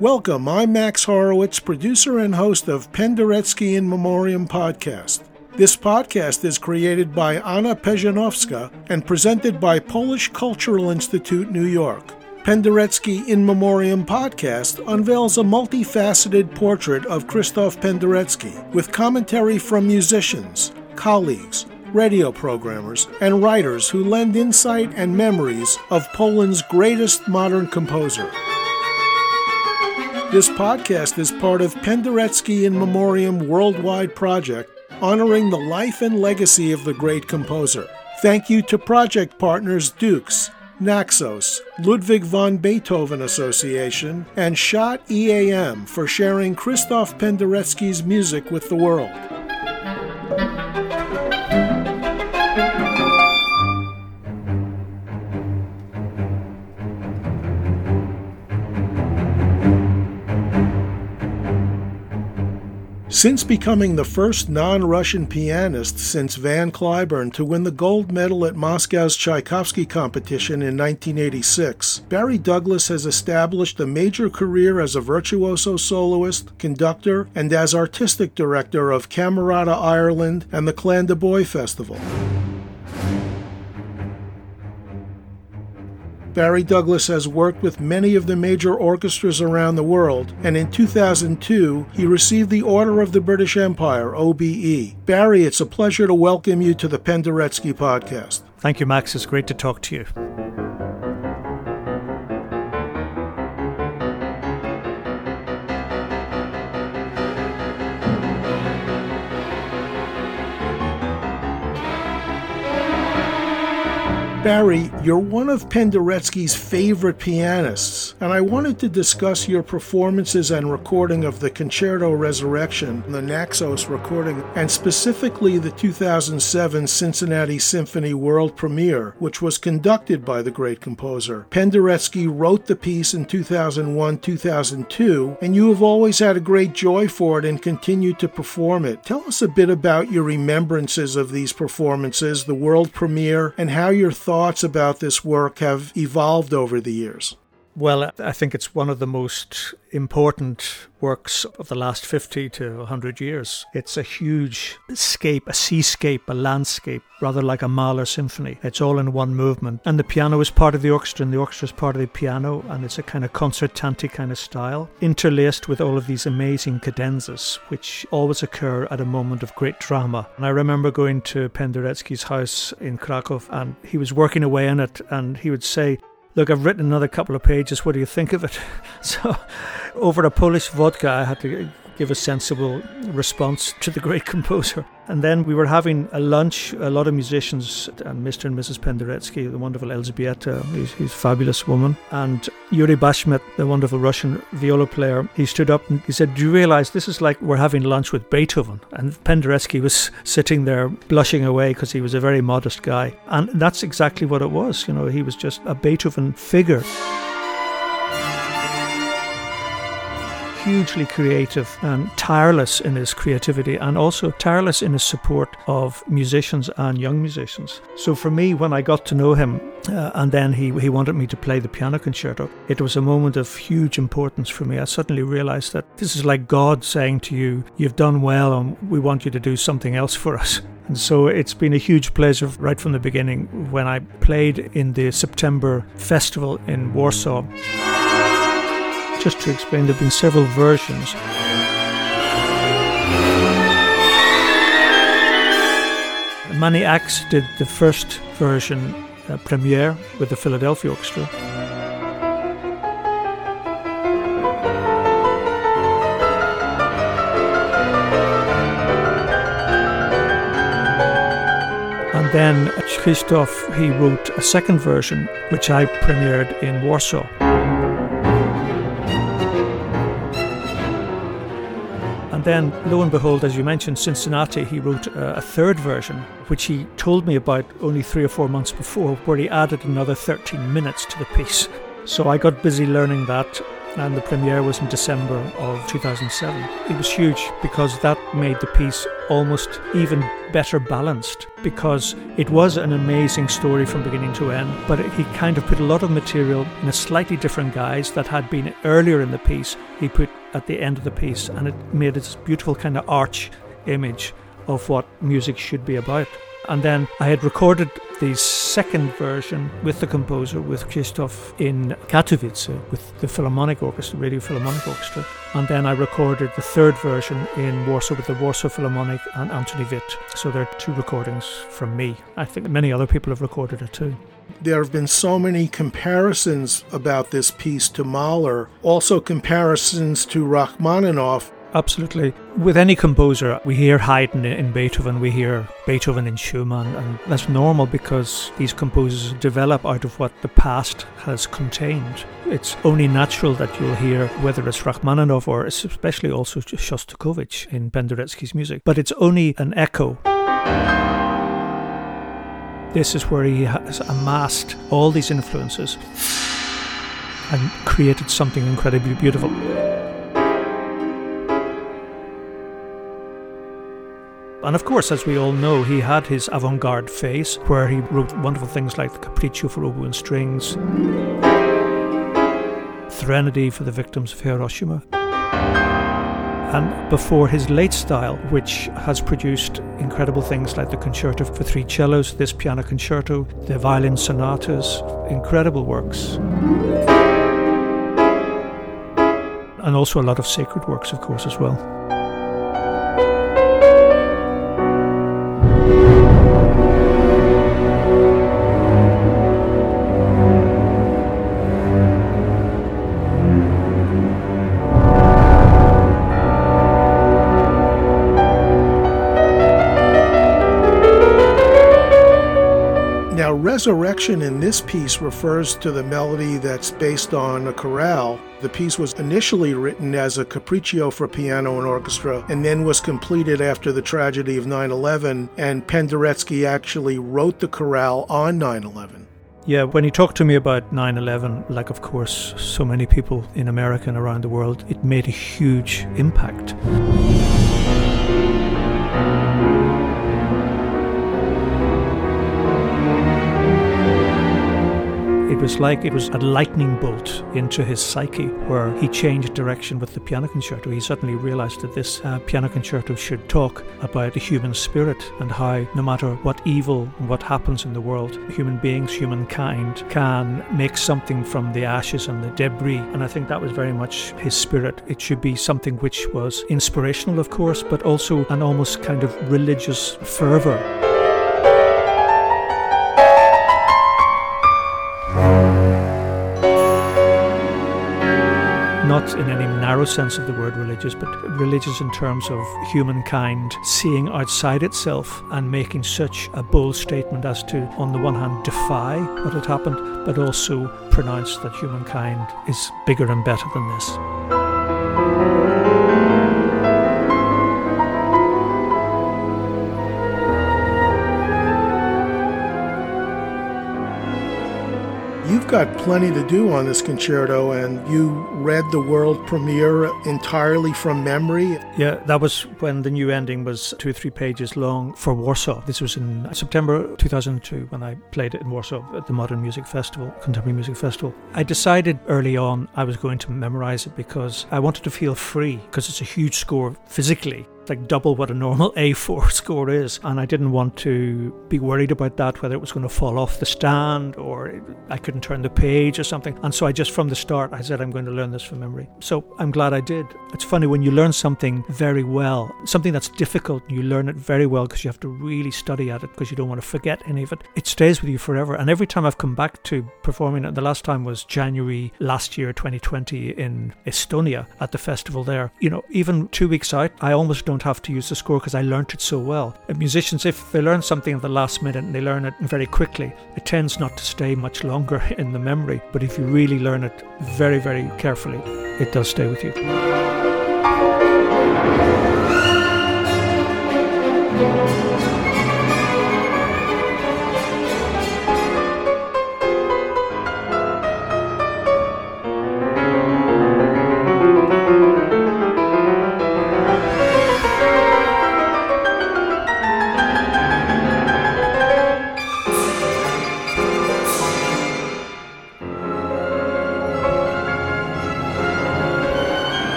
Welcome, I'm Max Horowitz, producer and host of Penderecki in Memoriam podcast. This podcast is created by Anna Pejanowska and presented by Polish Cultural Institute, New York. Penderecki in Memoriam podcast unveils a multifaceted portrait of Krzysztof Penderecki with commentary from musicians, colleagues, radio programmers, and writers who lend insight and memories of Poland's greatest modern composer. This podcast is part of Penderecki in Memoriam Worldwide Project, honoring the life and legacy of the great composer. Thank you to project partners DUX, Naxos, Ludwig von Beethoven Association, and Schott EAM for sharing Christoph Penderecki's music with the world. Since becoming the first non Russian pianist since Van Cliburn to win the gold medal at Moscow's Tchaikovsky competition in 1986, Barry Douglas has established a major career as a virtuoso soloist, conductor, and as artistic director of Camerata Ireland and the Clandeboye Festival. Barry Douglas has worked with many of the major orchestras around the world, and in 2002, he received the Order of the British Empire, OBE. Barry, it's a pleasure to welcome you to the Penderecki podcast. Thank you, Max. It's great to talk to you. Barry, you're one of Penderecki's favorite pianists, and I wanted to discuss your performances and recording of the Concerto Resurrection, the Naxos recording, and specifically the 2007 Cincinnati Symphony world premiere, which was conducted by the great composer. Penderecki wrote the piece in 2001 2002, and you have always had a great joy for it and continue to perform it. Tell us a bit about your remembrances of these performances, the world premiere, and how your thoughts about this work have evolved over the years? Well, I think it's one of the most important works of the last 50 to 100 years. It's a huge scape, a seascape, a landscape, rather like a Mahler symphony. It's all in one movement. And the piano is part of the orchestra, and the orchestra is part of the piano, and it's a kind of concertante kind of style, interlaced with all of these amazing cadenzas, which always occur at a moment of great drama. And I remember going to Penderecki's house in Krakow, and he was working away in it, and he would say, Look, I've written another couple of pages. What do you think of it? So, over a Polish vodka, I had to give a sensible response to the great composer. And then we were having a lunch, a lot of musicians, and Mr. and Mrs. Penderecki, the wonderful Elzbieta, he's, a fabulous woman, and Yuri Bashmet, the wonderful Russian viola player, he stood up and he said, Do you realize this is like we're having lunch with Beethoven? And Penderecki was sitting there blushing away because he was a very modest guy. And that's exactly what it was. You know, he was just a Beethoven figure. Hugely creative and tireless in his creativity and also tireless in his support of musicians and young musicians. So for me, when I got to know him uh, and then he, he wanted me to play the piano concerto, it was a moment of huge importance for me. I suddenly realized that this is like God saying to you, You've done well and we want you to do something else for us. And so it's been a huge pleasure right from the beginning when I played in the September festival in Warsaw. Just to explain, there have been several versions. Manny Ax did the first version uh, premiere with the Philadelphia Orchestra. And then Krzysztof, he wrote a second version, which I premiered in Warsaw. Then, lo and behold, as you mentioned, Cincinnati, he wrote a, a, third version, which he told me about only three or four months before, where he added another 13 minutes to the piece. So I got busy learning that and the premiere was in December of 2007. It was huge because that made the piece almost even better balanced because it was an amazing story from beginning to end, but he kind of put a lot of material in a slightly different guise that had been earlier in the piece. He put at the end of the piece, and it made this beautiful kind of arch image of what music should be about. And then I had recorded the second version with the composer, with Christoph, in Katowice with the Philharmonic Orchestra, Radio Philharmonic Orchestra. And then I recorded the third version in Warsaw with the Warsaw Philharmonic and Antoni Wit. So there are two recordings from me. I think many other people have recorded it too. There have been so many comparisons about this piece to Mahler, also comparisons to Rachmaninoff, Absolutely. With any composer, we hear Haydn in Beethoven, we hear Beethoven in Schumann, and that's normal because these composers develop out of what the past has contained. It's only natural that you'll hear whether it's Rachmaninoff or especially also Shostakovich in Penderecki's music, but it's only an echo. This is where he has amassed all these influences and created something incredibly beautiful. And of course, as we all know, he had his avant garde phase where he wrote wonderful things like the Capriccio for oboe and strings, Threnody for the victims of Hiroshima. And before his late style, which has produced incredible things like the concerto for three cellos, this piano concerto, the violin sonatas, incredible works. And also a lot of sacred works, of course, as well. Resurrection in this piece refers to the melody that's based on a chorale. The piece was initially written as a capriccio for piano and orchestra and then was completed after the tragedy of 9 11, and Penderecki actually wrote the chorale on 9 11. Yeah, when he talked to me about 9 11, like, of course, so many people in America and around the world, it made a huge impact. It was like it was a lightning bolt into his psyche where he changed direction with the piano concerto. He suddenly realized that this uh, piano concerto should talk about the human spirit and how, no matter what evil and what happens in the world, human beings, humankind can make something from the ashes and the debris. And I think that was very much his spirit. It should be something which was inspirational, of course, but also an almost kind of religious fervor. Not in any narrow sense of the word religious, but religious in terms of humankind seeing outside itself and making such a bold statement as to, on the one hand, defy what had happened, but also pronounce that humankind is bigger and better than this. Got plenty to do on this concerto, and you read the world premiere entirely from memory. Yeah, that was when the new ending was two or three pages long for Warsaw. This was in September 2002 when I played it in Warsaw at the Modern Music Festival, Contemporary Music Festival. I decided early on I was going to memorize it because I wanted to feel free, because it's a huge score physically like double what a normal A4 score is. And I didn't want to be worried about that, whether it was going to fall off the stand or I couldn't turn the page or something. And so I just from the start, I said, I'm going to learn this from memory. So I'm glad I did. It's funny when you learn something very well, something that's difficult, you learn it very well because you have to really study at it because you don't want to forget any of it. It stays with you forever. And every time I've come back to performing it, the last time was January last year, 2020, in Estonia at the festival there. You know, even two weeks out, I almost don't don't have to use the score because I learnt it so well. And musicians, if they learn something at the last minute and they learn it very quickly, it tends not to stay much longer in the memory. But if you really learn it very, very carefully, it does stay with you.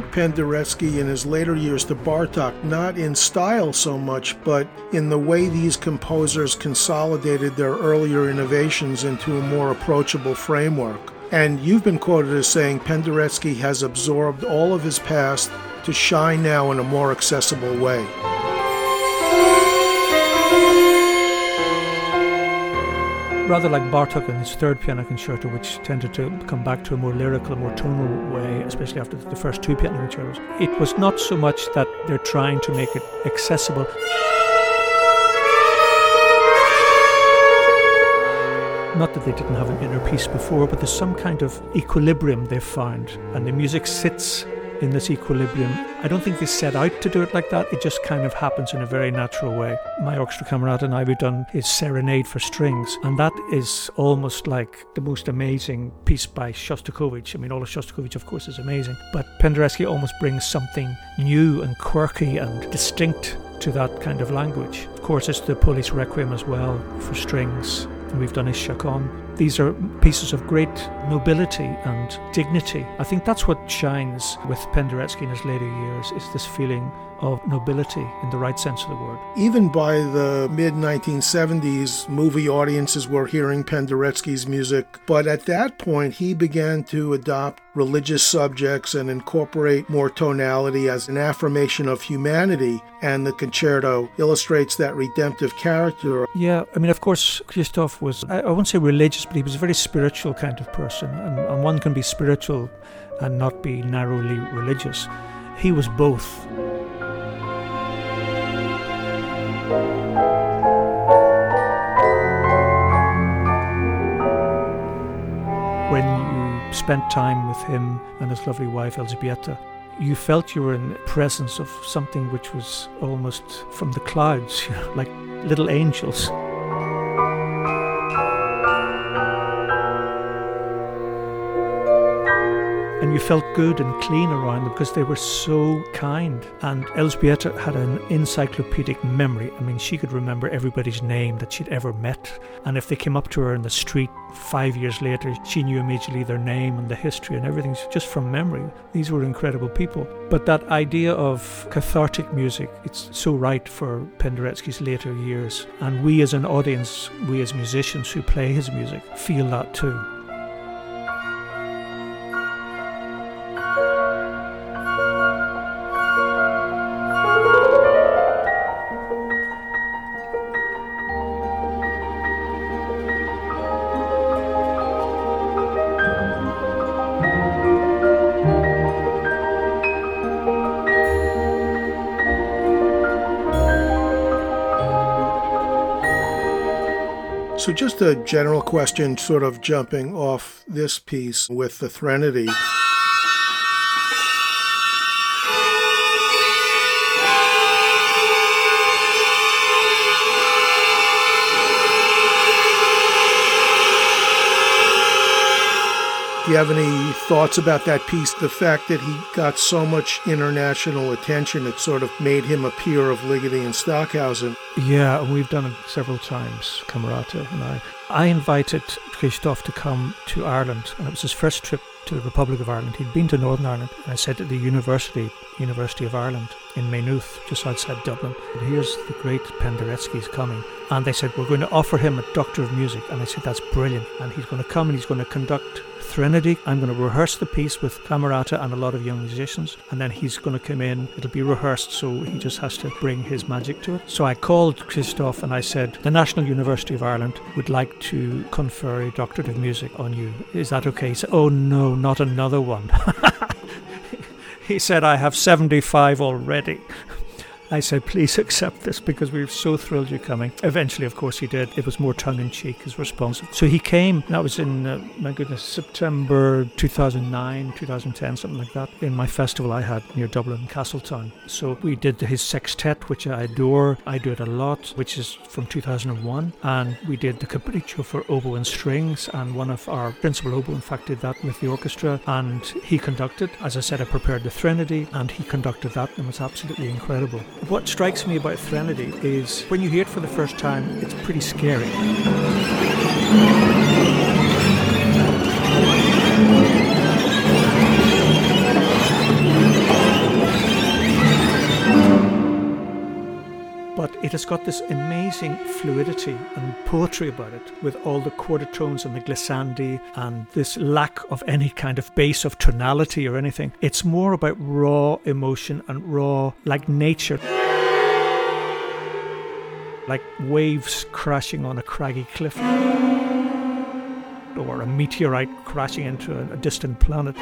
Compared Penderecki in his later years to Bartok, not in style so much, but in the way these composers consolidated their earlier innovations into a more approachable framework. And you've been quoted as saying Penderecki has absorbed all of his past to shine now in a more accessible way. Rather like Bartok in his third piano concerto, which tended to come back to a more lyrical, more tonal way, especially after the first two piano concertos. It was not so much that they're trying to make it accessible. Not that they didn't have an inner peace before, but there's some kind of equilibrium they've found, and the music sits in this equilibrium. I don't think they set out to do it like that. It just kind of happens in a very natural way. My orchestra Camerata and I, we've done his Serenade for Strings, and that is almost like the most amazing piece by Shostakovich. I mean, all of Shostakovich, of course, is amazing, but Penderecki almost brings something new and quirky and distinct to that kind of language. Of course, it's the Polish Requiem as well for strings, and we've done his Chaconne. These are pieces of great nobility and dignity. I think that's what shines with Penderecki in his later years is this feeling of nobility in the right sense of the word. Even by the mid 1970s, movie audiences were hearing Penderecki's music, but at that point he began to adopt religious subjects and incorporate more tonality as an affirmation of humanity, and the concerto illustrates that redemptive character. Yeah, I mean, of course, Christoph was, I won't say religious, but he was a very spiritual kind of person, and, and one can be spiritual and not be narrowly religious. He was both. Spent time with him and his lovely wife Elżbieta, you felt you were in the presence of something which was almost from the clouds, you know, like little angels. And you felt good and clean around them because they were so kind. And Elżbieta had an encyclopedic memory. I mean, she could remember everybody's name that she'd ever met. And if they came up to her in the street five years later, she knew immediately their name and the history and everything just from memory. These were incredible people. But that idea of cathartic music, it's so right for Penderecki's later years. And we as an audience, we as musicians who play his music, feel that too. So, just a general question, sort of jumping off this piece with the Threnody. You have any thoughts about that piece? The fact that he got so much international attention, it sort of made him a peer of Ligeti and Stockhausen. Yeah, we've done it several times, Camerata and I. I invited Christoph to come to Ireland, and it was his first trip to the Republic of Ireland. He'd been to Northern Ireland, and I said at the university, University of Ireland in Maynooth, just outside Dublin, And here's the great Penderecki's coming. And they said, we're going to offer him a Doctor of Music. And I said, that's brilliant. And he's going to come and he's going to conduct Threnody. I'm going to rehearse the piece with Camerata and a lot of young musicians, and then he's going to come in. It'll be rehearsed, so he just has to bring his magic to it. So I called Christoph and I said, The National University of Ireland would like to confer a Doctorate of Music on you. Is that okay? He said, Oh no, not another one. he said, I have 75 already. I said, please accept this because we are so thrilled you're coming. Eventually, of course, he did. It was more tongue in cheek, his response. So he came, that was in, uh, my goodness, September 2009, 2010, something like that, in my festival I had near Dublin, Castletown. So we did his sextet, which I adore. I do it a lot, which is from 2001. And we did the Capriccio for oboe and strings. And one of our principal oboe, in fact, did that with the orchestra. And he conducted. As I said, I prepared the Threnody, and he conducted that, and it was absolutely incredible. What strikes me about Threnody is when you hear it for the first time, it's pretty scary. It has got this amazing fluidity and poetry about it, with all the quarter tones and the glissandi and this lack of any kind of base of tonality or anything. It's more about raw emotion and raw, like nature. Like waves crashing on a craggy cliff, or a meteorite crashing into a distant planet.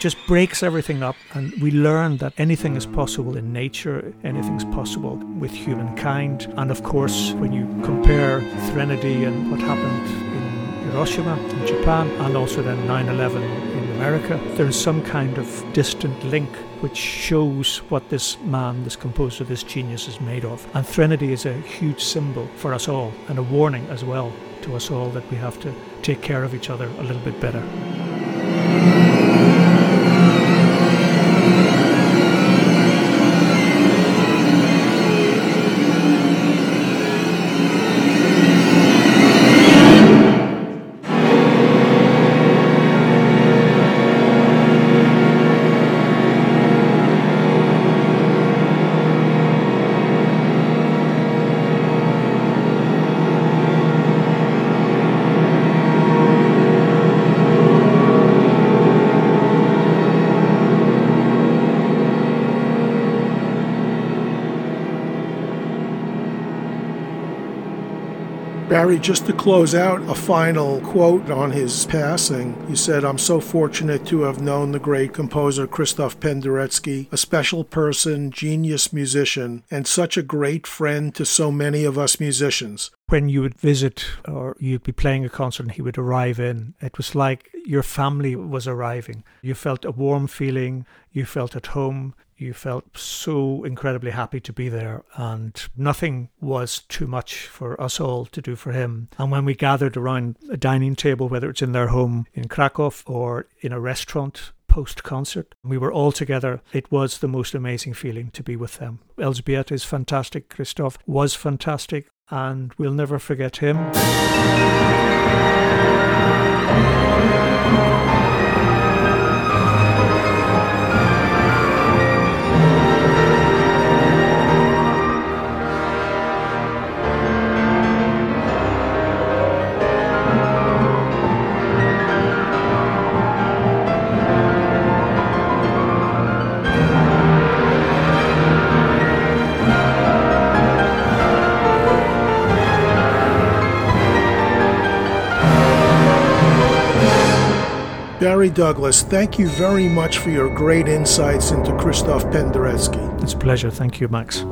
Just breaks everything up and we learn that anything is possible in nature anything's possible with humankind. And of course when you compare threnody and what happened in hiroshima in japan and also then 9-11 in america there's some kind of distant link which shows what this man this composer this genius is made of. And threnody is a huge symbol for us all and a warning as well to us all that we have to take care of each other a little bit better Barry, just to close out, a final quote on his passing. He said, I'm so fortunate to have known the great composer Christoph Penderecki, a special person, genius musician, and such a great friend to so many of us musicians. When you would visit or you'd be playing a concert and he would arrive in, it was like your family was arriving. You felt a warm feeling, you felt at home, you felt so incredibly happy to be there, and nothing was too much for us all to do for him. And when we gathered around a dining table, whether it's in their home in Krakow or in a restaurant, post concert. We were all together. It was the most amazing feeling to be with them. Elżbieta is fantastic. Christoph was fantastic, and we'll never forget him. Barry Douglas, thank you very much for your great insights into Christoph Penderecki. It's a pleasure. Thank you, Max.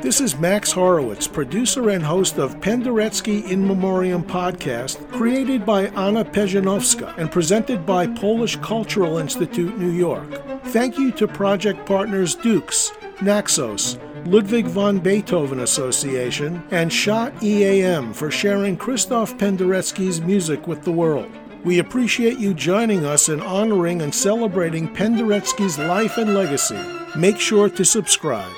This is Max Horowitz, producer and host of Penderecki In Memoriam podcast, created by Anna Pejanowska and presented by Polish Cultural Institute, New York. Thank you to project partners DUX, Naxos, Ludwig von Beethoven Association, and Schott EAM for sharing Christoph Penderecki's music with the world. We appreciate you joining us in honoring and celebrating Penderecki's life and legacy. Make sure to subscribe.